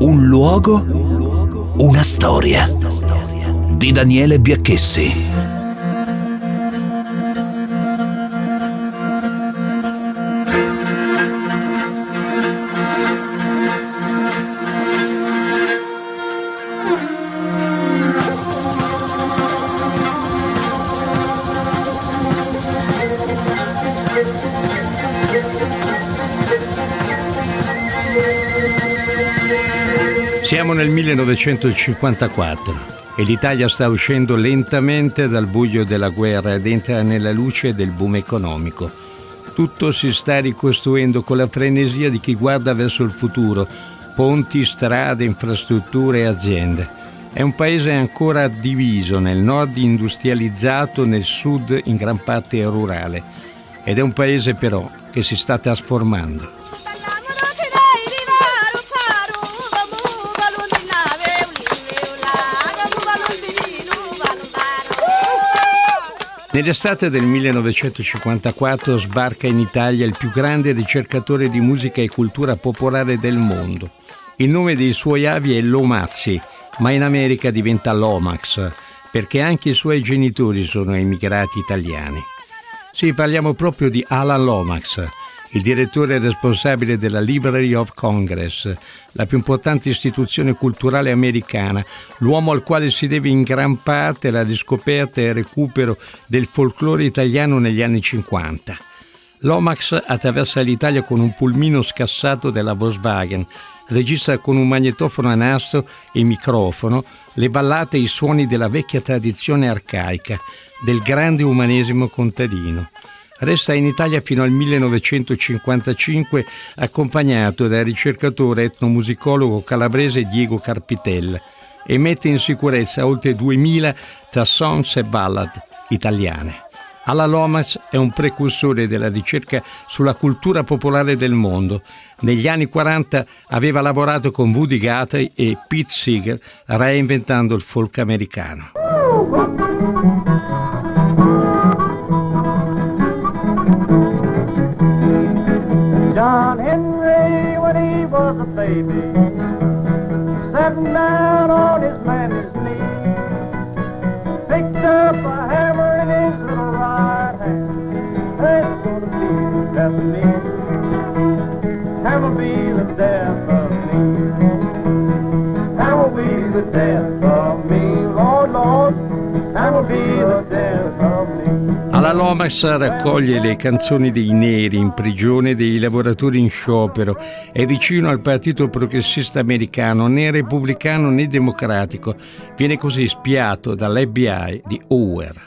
Un luogo, una storia. Di Daniele Biacchessi. Siamo nel 1954 e l'Italia sta uscendo lentamente dal buio della guerra ed entra nella luce del boom economico. Tutto si sta ricostruendo con la frenesia di chi guarda verso il futuro, ponti, strade, infrastrutture e aziende. È un paese ancora diviso, nel nord industrializzato, nel sud in gran parte rurale. Ed è un paese però che si sta trasformando. Nell'estate del 1954 sbarca in Italia il più grande ricercatore di musica e cultura popolare del mondo. Il nome dei suoi avi è Lomazzi, ma in America diventa Lomax, perché anche i suoi genitori sono emigrati italiani. Sì, parliamo proprio di Alan Lomax, il direttore responsabile della Library of Congress, la più importante istituzione culturale americana, l'uomo al quale si deve in gran parte la riscoperta e il recupero del folklore italiano negli anni 50. Lomax attraversa l'Italia con un pulmino scassato della Volkswagen, registra con un magnetofono a nastro e microfono le ballate e i suoni della vecchia tradizione arcaica, del grande umanesimo contadino. Resta in Italia fino al 1955 accompagnato dal ricercatore etnomusicologo calabrese Diego Carpitella e mette in sicurezza oltre 2000 tra songs e ballad italiane. Alla Lomas è un precursore della ricerca sulla cultura popolare del mondo. Negli anni 40 aveva lavorato con Woody Guthrie e Pete Seeger reinventando il folk americano. John Henry when he was a baby, Lomax raccoglie le canzoni dei neri in prigione, dei lavoratori in sciopero, è vicino al partito progressista americano, né repubblicano né democratico. Viene così spiato dall'FBI di Hoover.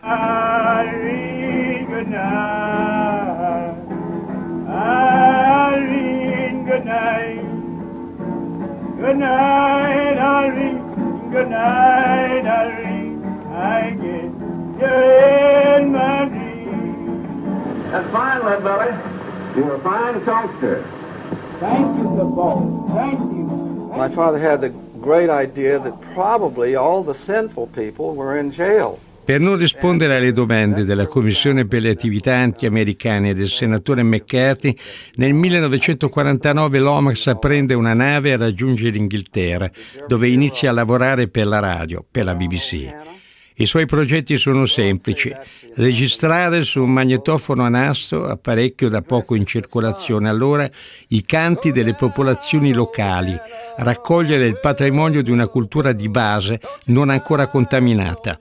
Good night, Irene. I get you in my That's fine, Belly. You're a fine songster. Thank you, the boss. Thank you. My father had the great idea that probably all the sinful people were in jail. Per non rispondere alle domande della Commissione per le attività anti-americane del senatore McCarthy, nel 1949 Lomax prende una nave e raggiunge l'Inghilterra, dove inizia a lavorare per la radio, per la BBC. I suoi progetti sono semplici. Registrare su un magnetofono a nastro, apparecchio da poco in circolazione allora, i canti delle popolazioni locali, raccogliere il patrimonio di una cultura di base non ancora contaminata.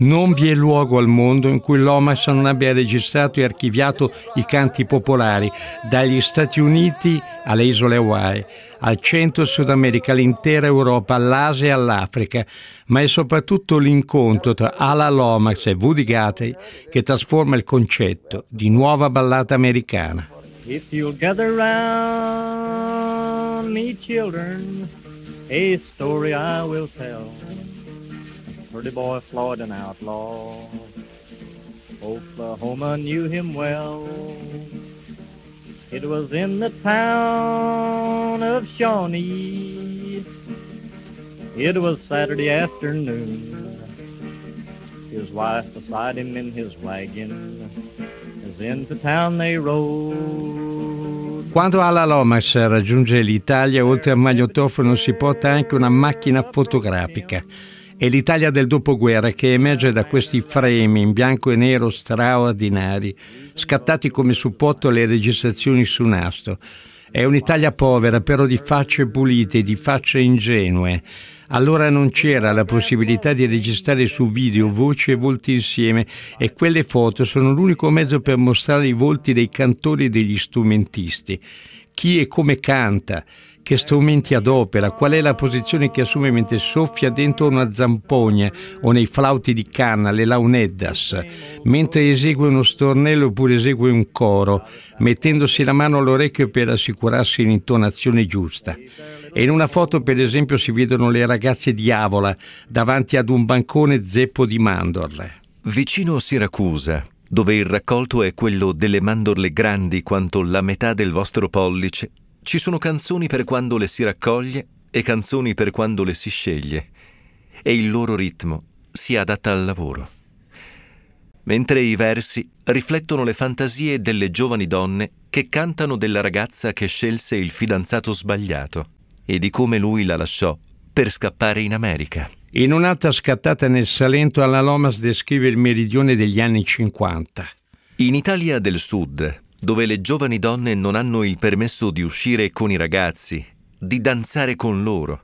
Non vi è luogo al mondo in cui l'Omas non abbia registrato e archiviato i canti popolari, dagli Stati Uniti alle isole Hawaii, al centro Sud America, all'intera Europa, all'Asia e all'Africa, ma è soprattutto l'incontro tra Ala Lomax e Woody Guthrie che trasforma il concetto di nuova ballata americana. If you'll gather round me children, a story I will tell. Pretty boy Floyd an outlaw. Oklahoma knew him well. It was in the town of Shawnee. It was Saturday afternoon. His wife beside him in his wagon. As into town they rode. Quando alla Lomax raggiunge l'Italia, oltre al magnetofono si porta anche una macchina fotografica. È l'Italia del dopoguerra che emerge da questi frame in bianco e nero straordinari, scattati come supporto alle registrazioni su nastro. È un'Italia povera, però di facce pulite, di facce ingenue. Allora non c'era la possibilità di registrare su video voci e volti insieme e quelle foto sono l'unico mezzo per mostrare i volti dei cantori e degli strumentisti. Chi e come canta, che strumenti adopera, qual è la posizione che assume mentre soffia dentro una zampogna o nei flauti di canna, le launeddas, mentre esegue uno stornello oppure esegue un coro, mettendosi la mano all'orecchio per assicurarsi l'intonazione giusta. E in una foto, per esempio, si vedono le ragazze di Avola davanti ad un bancone zeppo di mandorle. Vicino a Siracusa, dove il raccolto è quello delle mandorle grandi quanto la metà del vostro pollice, ci sono canzoni per quando le si raccoglie e canzoni per quando le si sceglie, e il loro ritmo si adatta al lavoro. Mentre i versi riflettono le fantasie delle giovani donne che cantano della ragazza che scelse il fidanzato sbagliato e di come lui la lasciò per scappare in America. In un'altra scattata nel Salento, alla Lomas descrive il meridione degli anni 50. In Italia del Sud, dove le giovani donne non hanno il permesso di uscire con i ragazzi, di danzare con loro,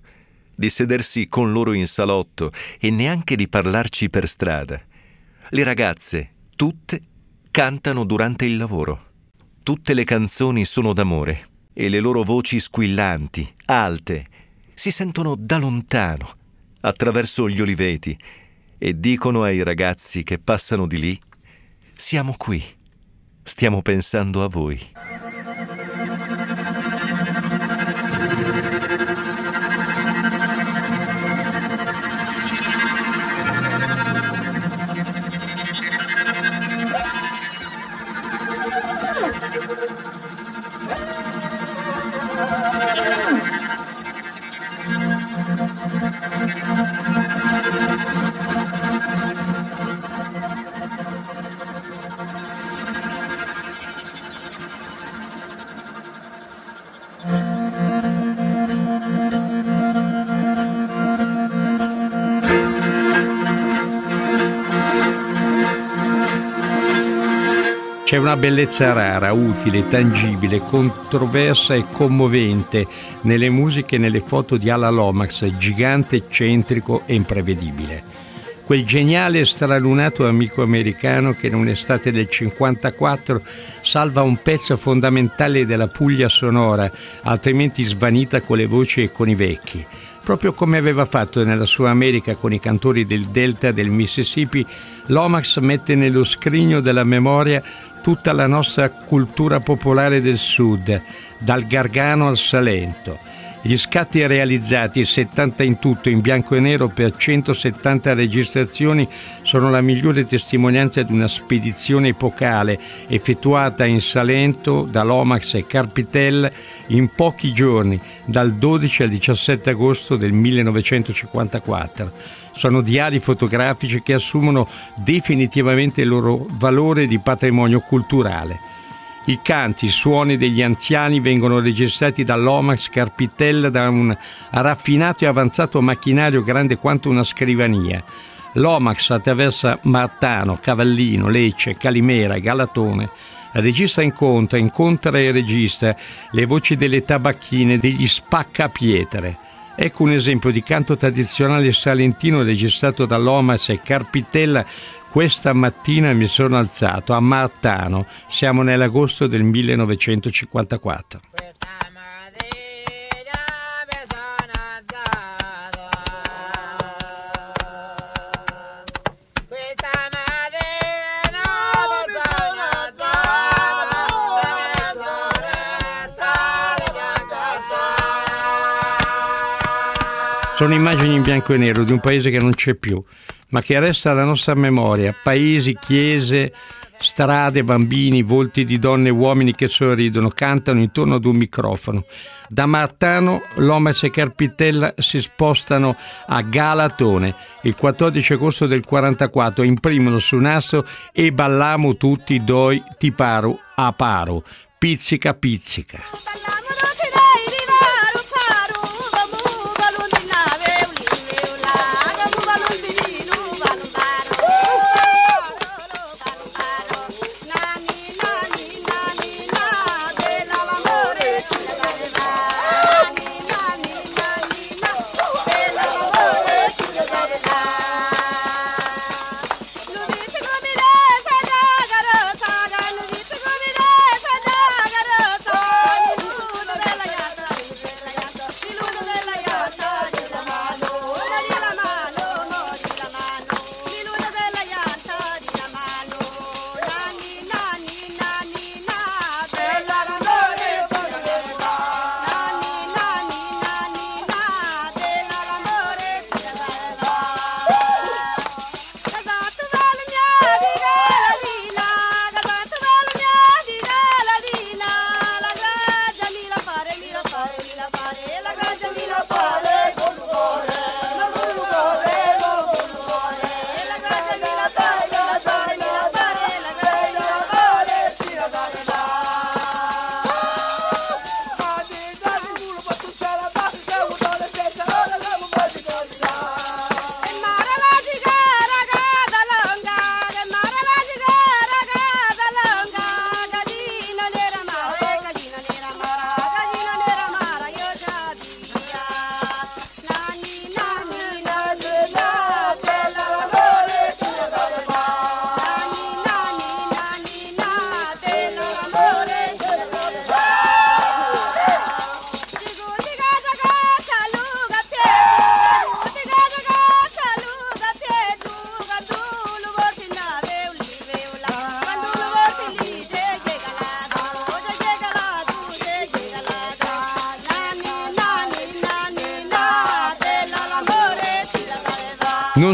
di sedersi con loro in salotto e neanche di parlarci per strada. Le ragazze, tutte, cantano durante il lavoro. Tutte le canzoni sono d'amore e le loro voci squillanti, alte, si sentono da lontano, attraverso gli oliveti, e dicono ai ragazzi che passano di lì, siamo qui Stiamo pensando a voi. C'è una bellezza rara, utile, tangibile, controversa e commovente nelle musiche e nelle foto di Ala Lomax, gigante, eccentrico e imprevedibile. Quel geniale e stralunato amico americano che in un'estate del 54 salva un pezzo fondamentale della Puglia sonora, altrimenti svanita con le voci e con i vecchi proprio come aveva fatto nella sua America con i cantori del delta del Mississippi, Lomax mette nello scrigno della memoria tutta la nostra cultura popolare del sud, dal Gargano al Salento. Gli scatti realizzati, 70 in tutto, in bianco e nero per 170 registrazioni, sono la migliore testimonianza di una spedizione epocale effettuata in Salento da Lomax e Carpitel in pochi giorni, dal 12 al 17 agosto del 1954 sono diari fotografici che assumono definitivamente il loro valore di patrimonio culturale. I canti, i suoni degli anziani vengono registrati dall'Omax Carpitella da un raffinato e avanzato macchinario grande quanto una scrivania. L'Omax attraversa Martano, Cavallino, Lecce, Calimera, Galatone. Registra incontra, incontra e registra le voci delle tabacchine, degli spaccapietre. Ecco un esempio di canto tradizionale salentino registrato dall'Omas e Carpitella. Questa mattina mi sono alzato a Martano, siamo nell'agosto del 1954. Sono immagini in bianco e nero di un paese che non c'è più, ma che resta alla nostra memoria. Paesi, chiese, strade, bambini, volti di donne e uomini che sorridono, cantano intorno ad un microfono. Da Martano, Lomas e Carpitella si spostano a Galatone. Il 14 agosto del 44 imprimono su nastro e ballamo tutti doi ti paro a paro pizzica pizzica.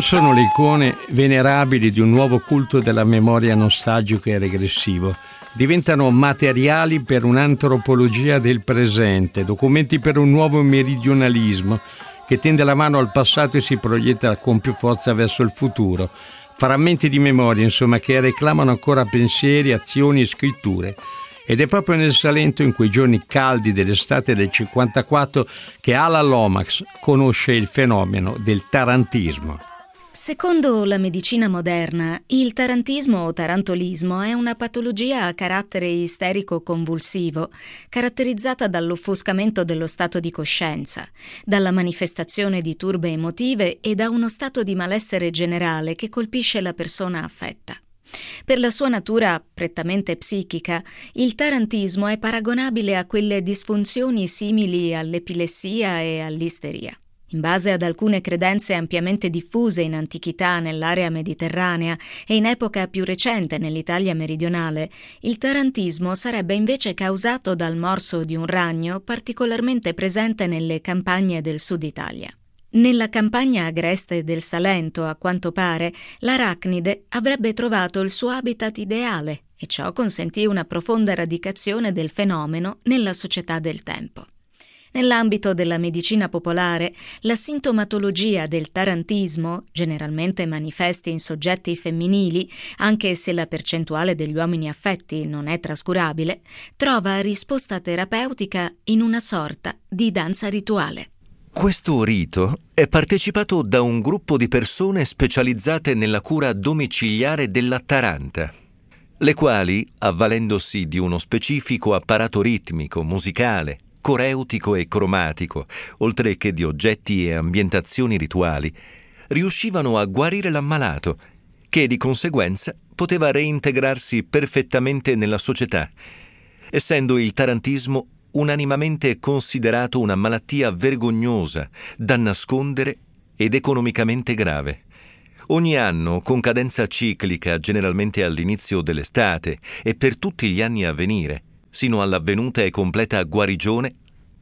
Sono le icone venerabili di un nuovo culto della memoria nostalgico e regressivo. Diventano materiali per un'antropologia del presente, documenti per un nuovo meridionalismo che tende la mano al passato e si proietta con più forza verso il futuro. Frammenti di memoria, insomma, che reclamano ancora pensieri, azioni e scritture. Ed è proprio nel Salento, in quei giorni caldi dell'estate del 54, che Ala Lomax conosce il fenomeno del tarantismo. Secondo la medicina moderna, il tarantismo o tarantolismo è una patologia a carattere isterico-convulsivo, caratterizzata dall'offuscamento dello stato di coscienza, dalla manifestazione di turbe emotive e da uno stato di malessere generale che colpisce la persona affetta. Per la sua natura prettamente psichica, il tarantismo è paragonabile a quelle disfunzioni simili all'epilessia e all'isteria. In base ad alcune credenze ampiamente diffuse in antichità nell'area mediterranea e in epoca più recente nell'Italia meridionale, il tarantismo sarebbe invece causato dal morso di un ragno particolarmente presente nelle campagne del sud Italia. Nella campagna agreste del Salento, a quanto pare, l'arachnide avrebbe trovato il suo habitat ideale e ciò consentì una profonda radicazione del fenomeno nella società del tempo. Nell'ambito della medicina popolare, la sintomatologia del tarantismo, generalmente manifesti in soggetti femminili, anche se la percentuale degli uomini affetti non è trascurabile, trova risposta terapeutica in una sorta di danza rituale. Questo rito è partecipato da un gruppo di persone specializzate nella cura domiciliare della Taranta, le quali, avvalendosi di uno specifico apparato ritmico, musicale, coreutico e cromatico, oltre che di oggetti e ambientazioni rituali, riuscivano a guarire l'ammalato, che di conseguenza poteva reintegrarsi perfettamente nella società, essendo il tarantismo unanimamente considerato una malattia vergognosa, da nascondere ed economicamente grave. Ogni anno, con cadenza ciclica, generalmente all'inizio dell'estate e per tutti gli anni a venire, sino all'avvenuta e completa guarigione,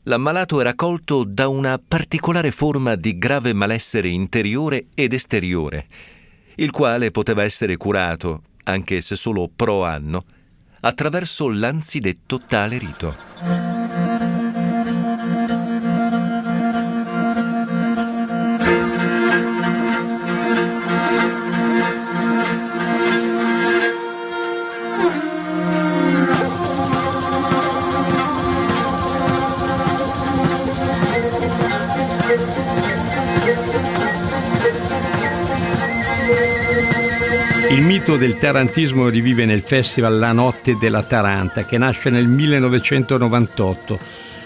l'ammalato era colto da una particolare forma di grave malessere interiore ed esteriore, il quale poteva essere curato, anche se solo pro anno, attraverso l'anzidetto tale rito. Mito del tarantismo rivive nel festival La Notte della Taranta che nasce nel 1998.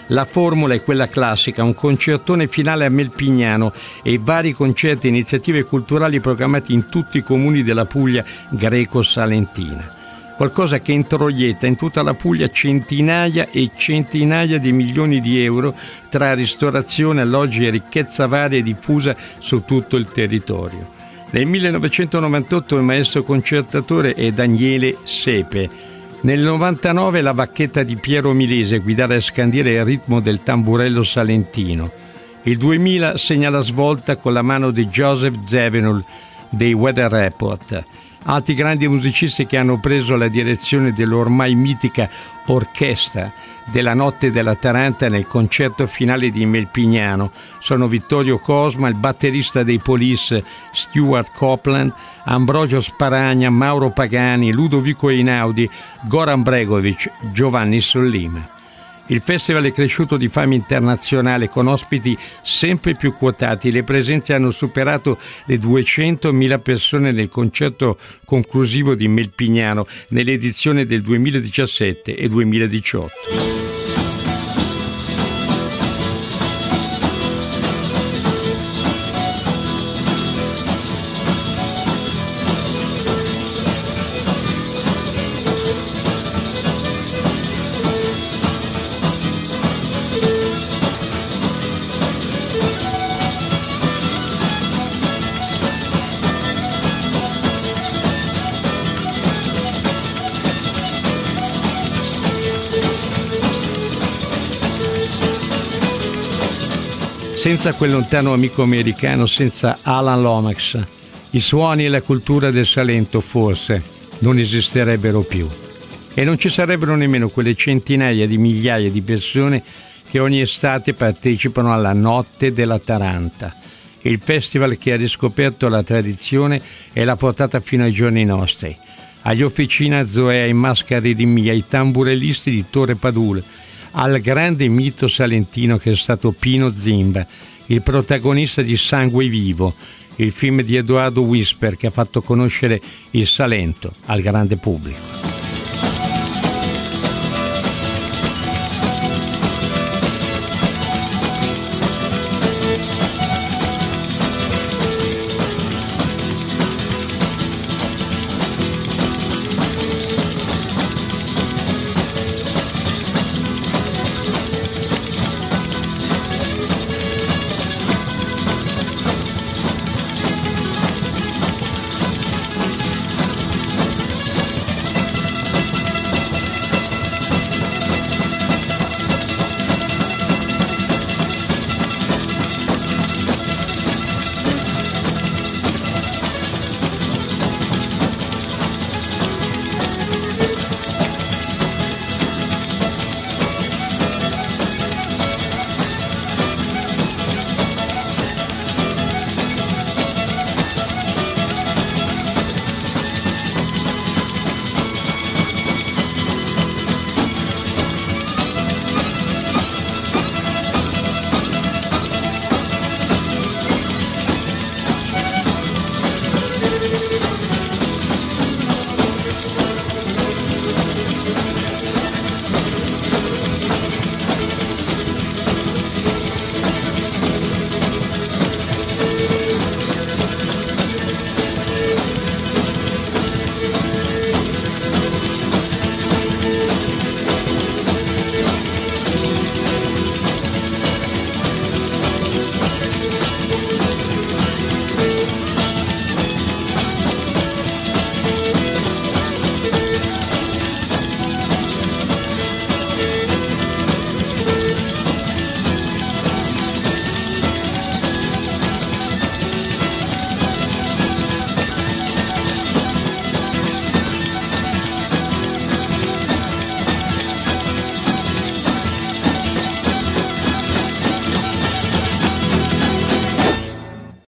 La formula è quella classica, un concertone finale a Melpignano e vari concerti e iniziative culturali programmati in tutti i comuni della Puglia greco-salentina. Qualcosa che introietta in tutta la Puglia centinaia e centinaia di milioni di euro tra ristorazione, alloggi e ricchezza varia e diffusa su tutto il territorio. Nel 1998 il maestro concertatore è Daniele Sepe. Nel 99 la bacchetta di Piero Milese guidare a scandire il ritmo del tamburello salentino. Il 2000 segna la svolta con la mano di Joseph Zevenul dei Weather Report altri grandi musicisti che hanno preso la direzione dell'ormai mitica orchestra della Notte della Taranta nel concerto finale di Melpignano sono Vittorio Cosma, il batterista dei Police Stuart Copeland, Ambrogio Sparagna, Mauro Pagani, Ludovico Einaudi, Goran Bregovic, Giovanni Sollima. Il festival è cresciuto di fama internazionale con ospiti sempre più quotati. Le presenze hanno superato le 200.000 persone nel concerto conclusivo di Melpignano nell'edizione del 2017 e 2018. Senza quel lontano amico americano, senza Alan Lomax, i suoni e la cultura del Salento forse non esisterebbero più. E non ci sarebbero nemmeno quelle centinaia di migliaia di persone che ogni estate partecipano alla Notte della Taranta, il festival che ha riscoperto la tradizione e l'ha portata fino ai giorni nostri. Agli Officina Zoea, ai Mascari di Mia, ai tamburellisti di Torre Padule, al grande mito salentino che è stato Pino Zimba, il protagonista di Sangue Vivo, il film di Edoardo Whisper che ha fatto conoscere il Salento al grande pubblico.